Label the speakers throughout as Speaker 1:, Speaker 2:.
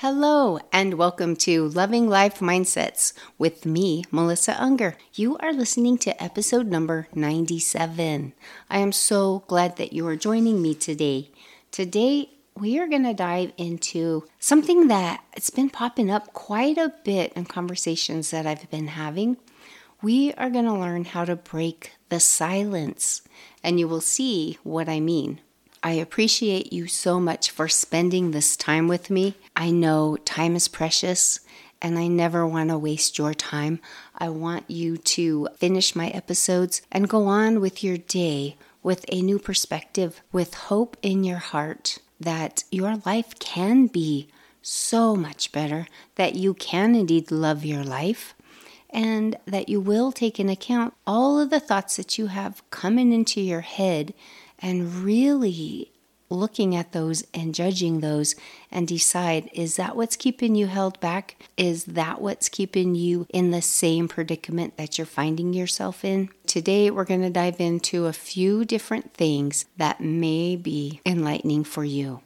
Speaker 1: Hello, and welcome to Loving Life Mindsets with me, Melissa Unger. You are listening to episode number 97. I am so glad that you are joining me today. Today, we are going to dive into something that it's been popping up quite a bit in conversations that I've been having. We are going to learn how to break the silence, and you will see what I mean. I appreciate you so much for spending this time with me. I know time is precious and I never want to waste your time. I want you to finish my episodes and go on with your day with a new perspective, with hope in your heart that your life can be so much better, that you can indeed love your life, and that you will take into account all of the thoughts that you have coming into your head and really looking at those and judging those and decide is that what's keeping you held back? Is that what's keeping you in the same predicament that you're finding yourself in? Today, we're going to dive into a few different things that may be enlightening for you.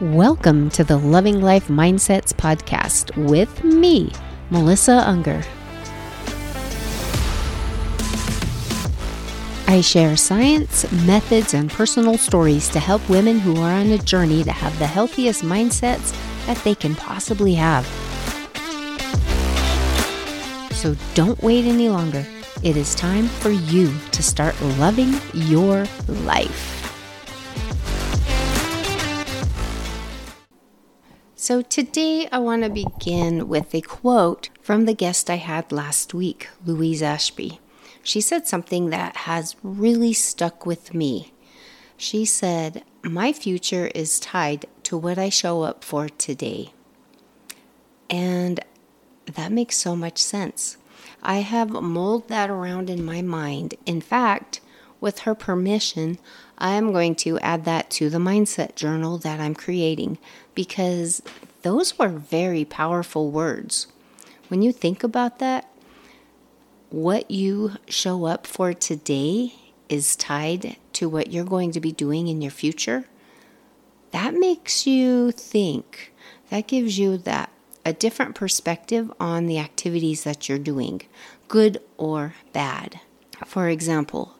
Speaker 1: Welcome to the Loving Life Mindsets podcast with me. Melissa Unger. I share science, methods, and personal stories to help women who are on a journey to have the healthiest mindsets that they can possibly have. So don't wait any longer. It is time for you to start loving your life. So, today I want to begin with a quote from the guest I had last week, Louise Ashby. She said something that has really stuck with me. She said, My future is tied to what I show up for today. And that makes so much sense. I have mulled that around in my mind. In fact, with her permission, I am going to add that to the mindset journal that I'm creating because those were very powerful words. When you think about that, what you show up for today is tied to what you're going to be doing in your future. That makes you think. That gives you that a different perspective on the activities that you're doing, good or bad. For example,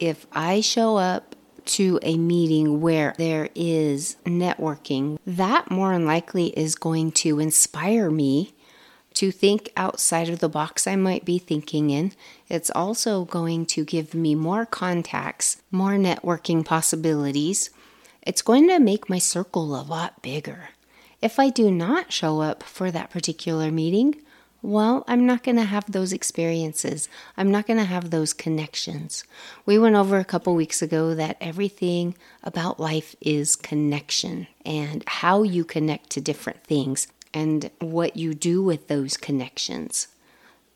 Speaker 1: if I show up to a meeting where there is networking, that more than likely is going to inspire me to think outside of the box I might be thinking in. It's also going to give me more contacts, more networking possibilities. It's going to make my circle a lot bigger. If I do not show up for that particular meeting, well, I'm not going to have those experiences. I'm not going to have those connections. We went over a couple weeks ago that everything about life is connection and how you connect to different things and what you do with those connections.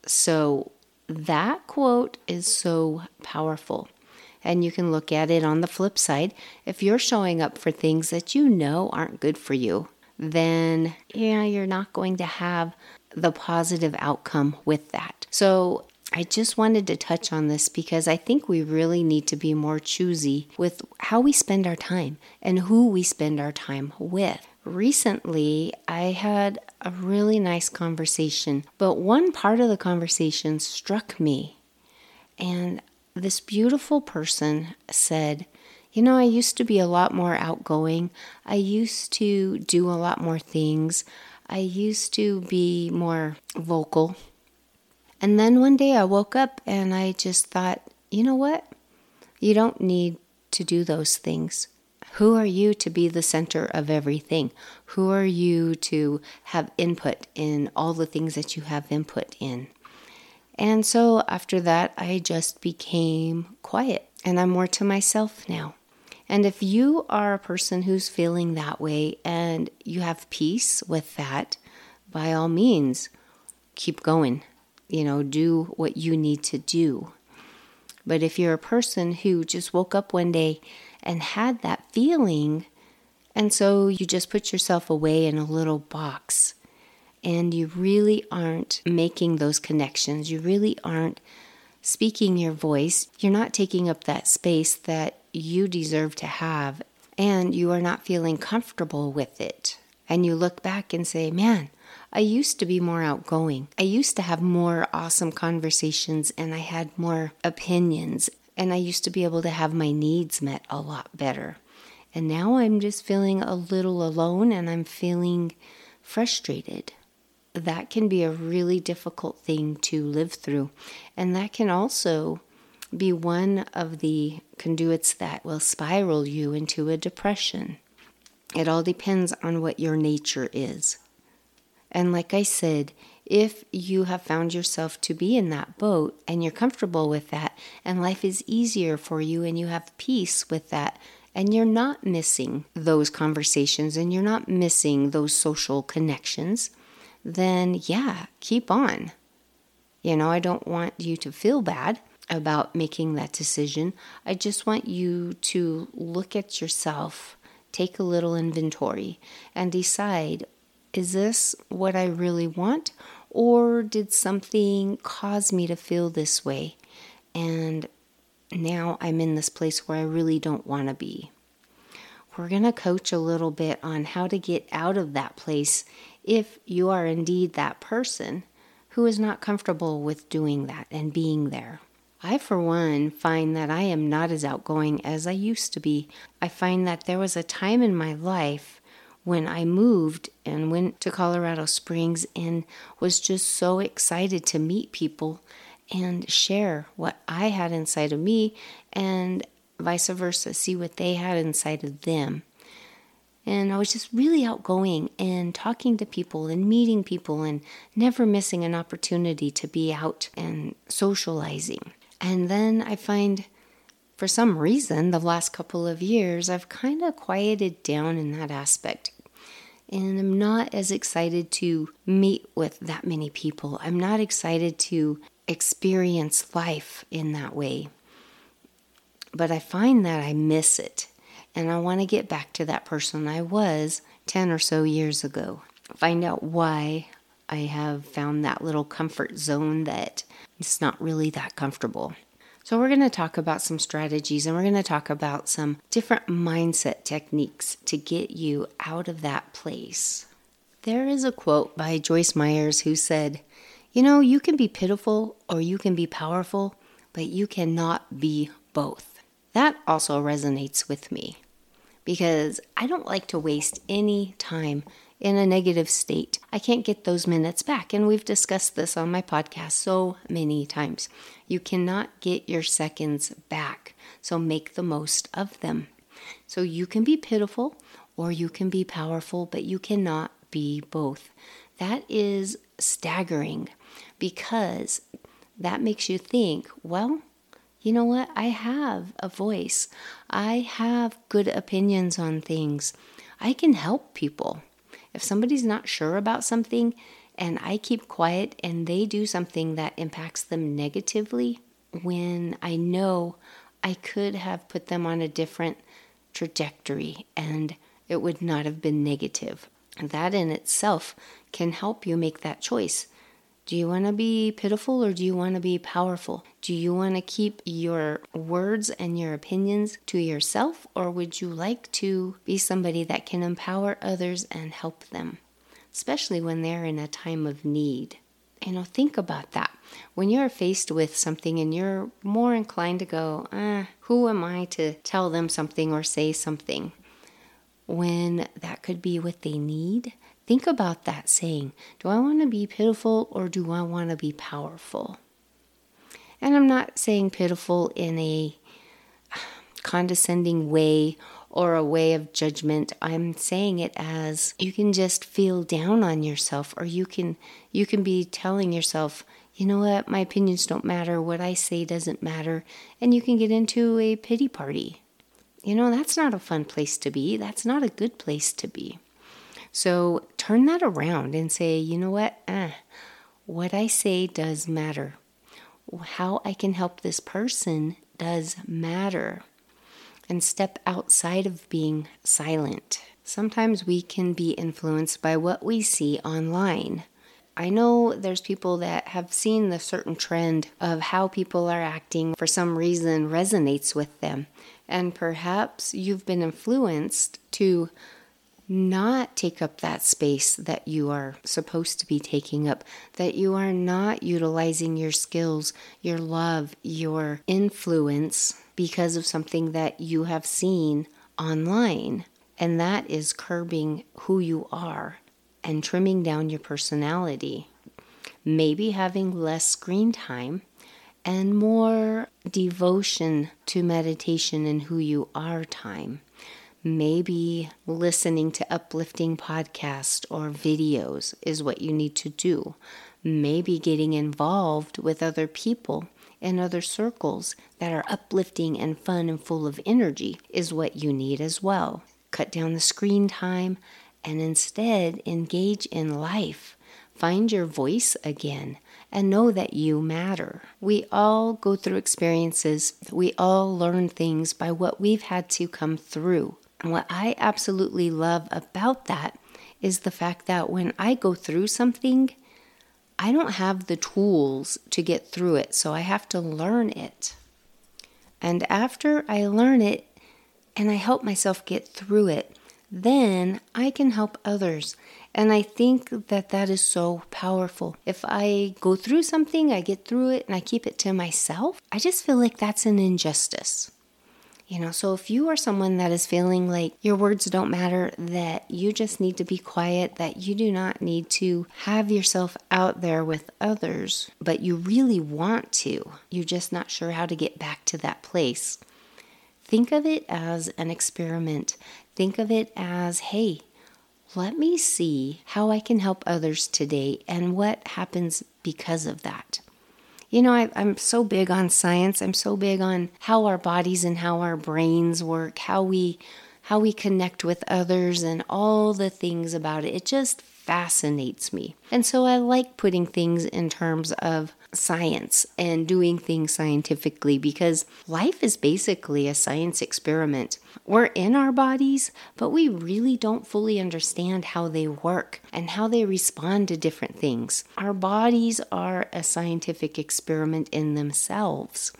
Speaker 1: So, that quote is so powerful. And you can look at it on the flip side. If you're showing up for things that you know aren't good for you, then yeah, you're not going to have the positive outcome with that. So I just wanted to touch on this because I think we really need to be more choosy with how we spend our time and who we spend our time with. Recently, I had a really nice conversation, but one part of the conversation struck me. And this beautiful person said, You know, I used to be a lot more outgoing. I used to do a lot more things. I used to be more vocal. And then one day I woke up and I just thought, you know what? You don't need to do those things. Who are you to be the center of everything? Who are you to have input in all the things that you have input in? And so after that, I just became quiet and I'm more to myself now. And if you are a person who's feeling that way and you have peace with that, by all means, keep going. You know, do what you need to do. But if you're a person who just woke up one day and had that feeling, and so you just put yourself away in a little box, and you really aren't making those connections, you really aren't speaking your voice, you're not taking up that space that you deserve to have, and you are not feeling comfortable with it. And you look back and say, man, I used to be more outgoing. I used to have more awesome conversations and I had more opinions. And I used to be able to have my needs met a lot better. And now I'm just feeling a little alone and I'm feeling frustrated. That can be a really difficult thing to live through. And that can also be one of the conduits that will spiral you into a depression. It all depends on what your nature is. And like I said, if you have found yourself to be in that boat and you're comfortable with that, and life is easier for you and you have peace with that, and you're not missing those conversations and you're not missing those social connections, then yeah, keep on. You know, I don't want you to feel bad about making that decision. I just want you to look at yourself, take a little inventory, and decide is this what I really want? Or did something cause me to feel this way? And now I'm in this place where I really don't want to be. We're going to coach a little bit on how to get out of that place if you are indeed that person who is not comfortable with doing that and being there. I, for one, find that I am not as outgoing as I used to be. I find that there was a time in my life when I moved and went to Colorado Springs and was just so excited to meet people and share what I had inside of me and vice versa, see what they had inside of them. And I was just really outgoing and talking to people and meeting people and never missing an opportunity to be out and socializing. And then I find for some reason, the last couple of years, I've kind of quieted down in that aspect. And I'm not as excited to meet with that many people. I'm not excited to experience life in that way but I find that I miss it. And I want to get back to that person I was 10 or so years ago. Find out why I have found that little comfort zone that it's not really that comfortable. So, we're going to talk about some strategies and we're going to talk about some different mindset techniques to get you out of that place. There is a quote by Joyce Myers who said, You know, you can be pitiful or you can be powerful, but you cannot be both. That also resonates with me because I don't like to waste any time in a negative state. I can't get those minutes back. And we've discussed this on my podcast so many times. You cannot get your seconds back. So make the most of them. So you can be pitiful or you can be powerful, but you cannot be both. That is staggering because that makes you think, well, you know what? I have a voice. I have good opinions on things. I can help people. If somebody's not sure about something and I keep quiet and they do something that impacts them negatively, when I know I could have put them on a different trajectory and it would not have been negative. That in itself can help you make that choice. Do you want to be pitiful or do you want to be powerful? Do you want to keep your words and your opinions to yourself or would you like to be somebody that can empower others and help them, especially when they're in a time of need? You know, think about that. When you're faced with something and you're more inclined to go, ah, who am I to tell them something or say something? When that could be what they need, Think about that saying Do I want to be pitiful or do I want to be powerful? And I'm not saying pitiful in a condescending way or a way of judgment. I'm saying it as you can just feel down on yourself or you can you can be telling yourself, you know what, my opinions don't matter, what I say doesn't matter, and you can get into a pity party. You know, that's not a fun place to be. That's not a good place to be. So turn that around and say, you know what? Eh, what I say does matter. How I can help this person does matter. And step outside of being silent. Sometimes we can be influenced by what we see online. I know there's people that have seen the certain trend of how people are acting for some reason resonates with them. And perhaps you've been influenced to not take up that space that you are supposed to be taking up, that you are not utilizing your skills, your love, your influence because of something that you have seen online. And that is curbing who you are and trimming down your personality. Maybe having less screen time and more devotion to meditation and who you are time. Maybe listening to uplifting podcasts or videos is what you need to do. Maybe getting involved with other people and other circles that are uplifting and fun and full of energy is what you need as well. Cut down the screen time and instead engage in life. Find your voice again and know that you matter. We all go through experiences, we all learn things by what we've had to come through. And what I absolutely love about that is the fact that when I go through something, I don't have the tools to get through it, so I have to learn it. And after I learn it and I help myself get through it, then I can help others. And I think that that is so powerful. If I go through something, I get through it, and I keep it to myself, I just feel like that's an injustice. You know, so if you are someone that is feeling like your words don't matter, that you just need to be quiet, that you do not need to have yourself out there with others, but you really want to, you're just not sure how to get back to that place. Think of it as an experiment. Think of it as, hey, let me see how I can help others today and what happens because of that. You know, I, am so big on science. I'm so big on how our bodies and how our brains work, how we how we connect with others and all the things about it. It just fascinates me. And so I like putting things in terms of science and doing things scientifically because life is basically a science experiment. We're in our bodies, but we really don't fully understand how they work and how they respond to different things. Our bodies are a scientific experiment in themselves.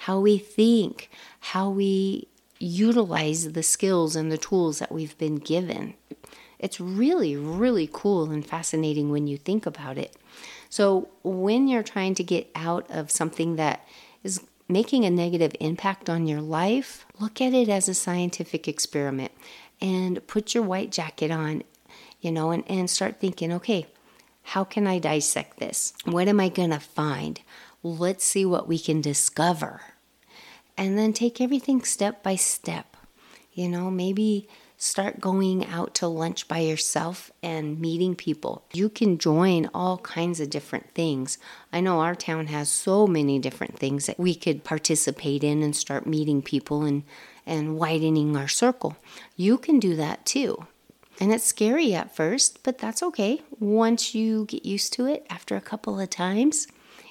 Speaker 1: How we think, how we utilize the skills and the tools that we've been given. It's really, really cool and fascinating when you think about it. So, when you're trying to get out of something that is making a negative impact on your life, look at it as a scientific experiment and put your white jacket on, you know, and, and start thinking, okay, how can I dissect this? What am I going to find? Let's see what we can discover. And then take everything step by step. You know, maybe Start going out to lunch by yourself and meeting people. You can join all kinds of different things. I know our town has so many different things that we could participate in and start meeting people and, and widening our circle. You can do that too. And it's scary at first, but that's okay. Once you get used to it after a couple of times,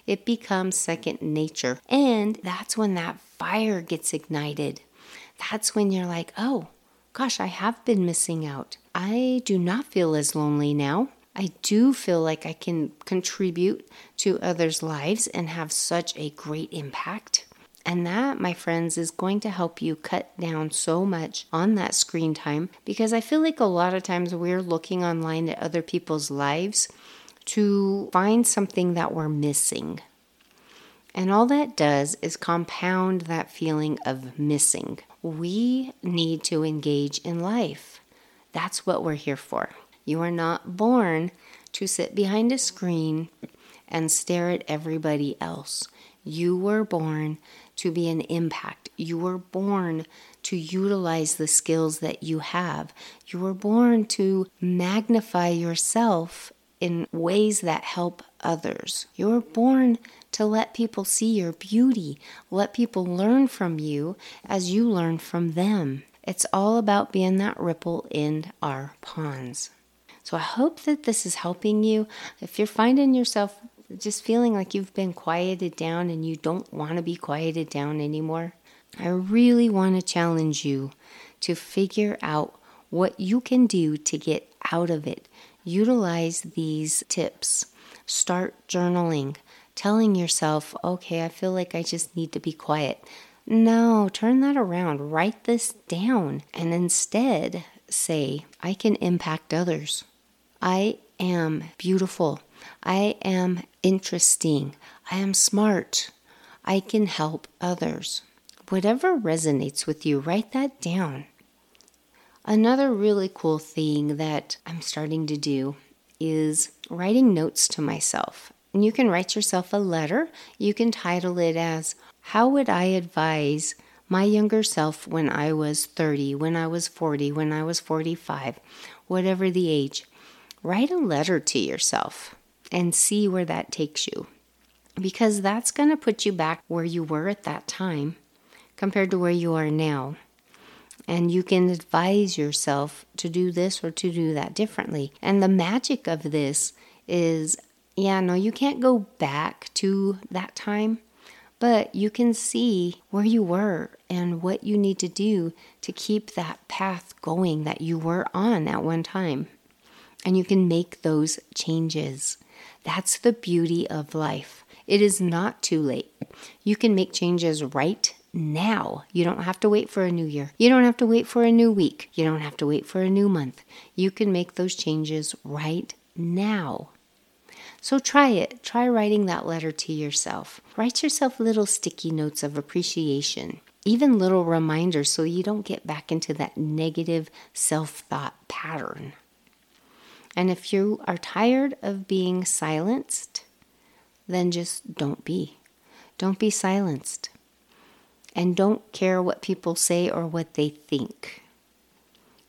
Speaker 1: it becomes second nature. And that's when that fire gets ignited. That's when you're like, oh, gosh, I have been missing out. I do not feel as lonely now. I do feel like I can contribute to others' lives and have such a great impact. And that, my friends, is going to help you cut down so much on that screen time because I feel like a lot of times we're looking online at other people's lives to find something that we're missing. And all that does is compound that feeling of missing we need to engage in life. That's what we're here for. You are not born to sit behind a screen and stare at everybody else. You were born to be an impact. You were born to utilize the skills that you have. You were born to magnify yourself in ways that help others. You're born to let people see your beauty, let people learn from you as you learn from them. It's all about being that ripple in our ponds. So I hope that this is helping you. If you're finding yourself just feeling like you've been quieted down and you don't want to be quieted down anymore, I really want to challenge you to figure out what you can do to get out of it. Utilize these tips Start journaling, telling yourself, okay, I feel like I just need to be quiet. No, turn that around. Write this down and instead say, I can impact others. I am beautiful. I am interesting. I am smart. I can help others. Whatever resonates with you, write that down. Another really cool thing that I'm starting to do is writing notes to myself. And you can write yourself a letter. You can title it as How Would I Advise My Younger Self When I Was 30, When I Was 40, When I Was 45, whatever the age. Write a letter to yourself and see where that takes you. Because that's going to put you back where you were at that time compared to where you are now. And you can advise yourself to do this or to do that differently. And the magic of this is yeah, no, you can't go back to that time, but you can see where you were and what you need to do to keep that path going that you were on at one time. And you can make those changes. That's the beauty of life. It is not too late. You can make changes right now. You don't have to wait for a new year. You don't have to wait for a new week. You don't have to wait for a new month. You can make those changes right now. So try it. Try writing that letter to yourself. Write yourself little sticky notes of appreciation, even little reminders so you don't get back into that negative self thought pattern. And if you are tired of being silenced, then just don't be. Don't be silenced. And don't care what people say or what they think.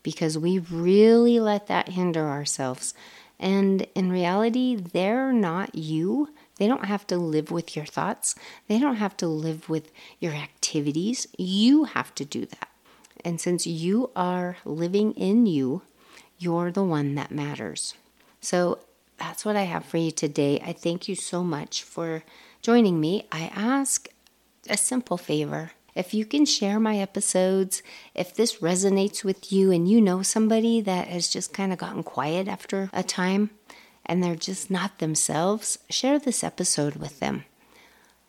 Speaker 1: Because we really let that hinder ourselves and in reality, they're not you. They don't have to live with your thoughts, they don't have to live with your activities. You have to do that. And since you are living in you, you're the one that matters. So that's what I have for you today. I thank you so much for joining me. I ask a simple favor if you can share my episodes, if this resonates with you and you know somebody that has just kind of gotten quiet after a time and they're just not themselves, share this episode with them.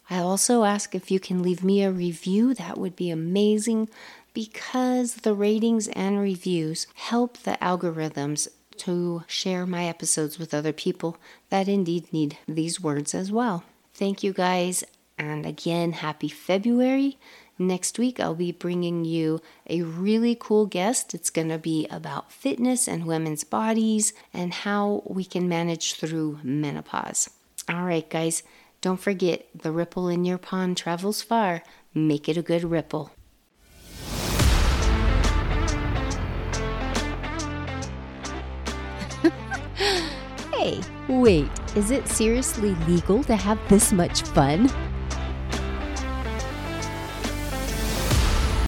Speaker 1: I also ask if you can leave me a review, that would be amazing because the ratings and reviews help the algorithms to share my episodes with other people that indeed need these words as well. Thank you guys, and again, happy February. Next week, I'll be bringing you a really cool guest. It's going to be about fitness and women's bodies and how we can manage through menopause. All right, guys, don't forget the ripple in your pond travels far. Make it a good ripple.
Speaker 2: hey, wait, is it seriously legal to have this much fun?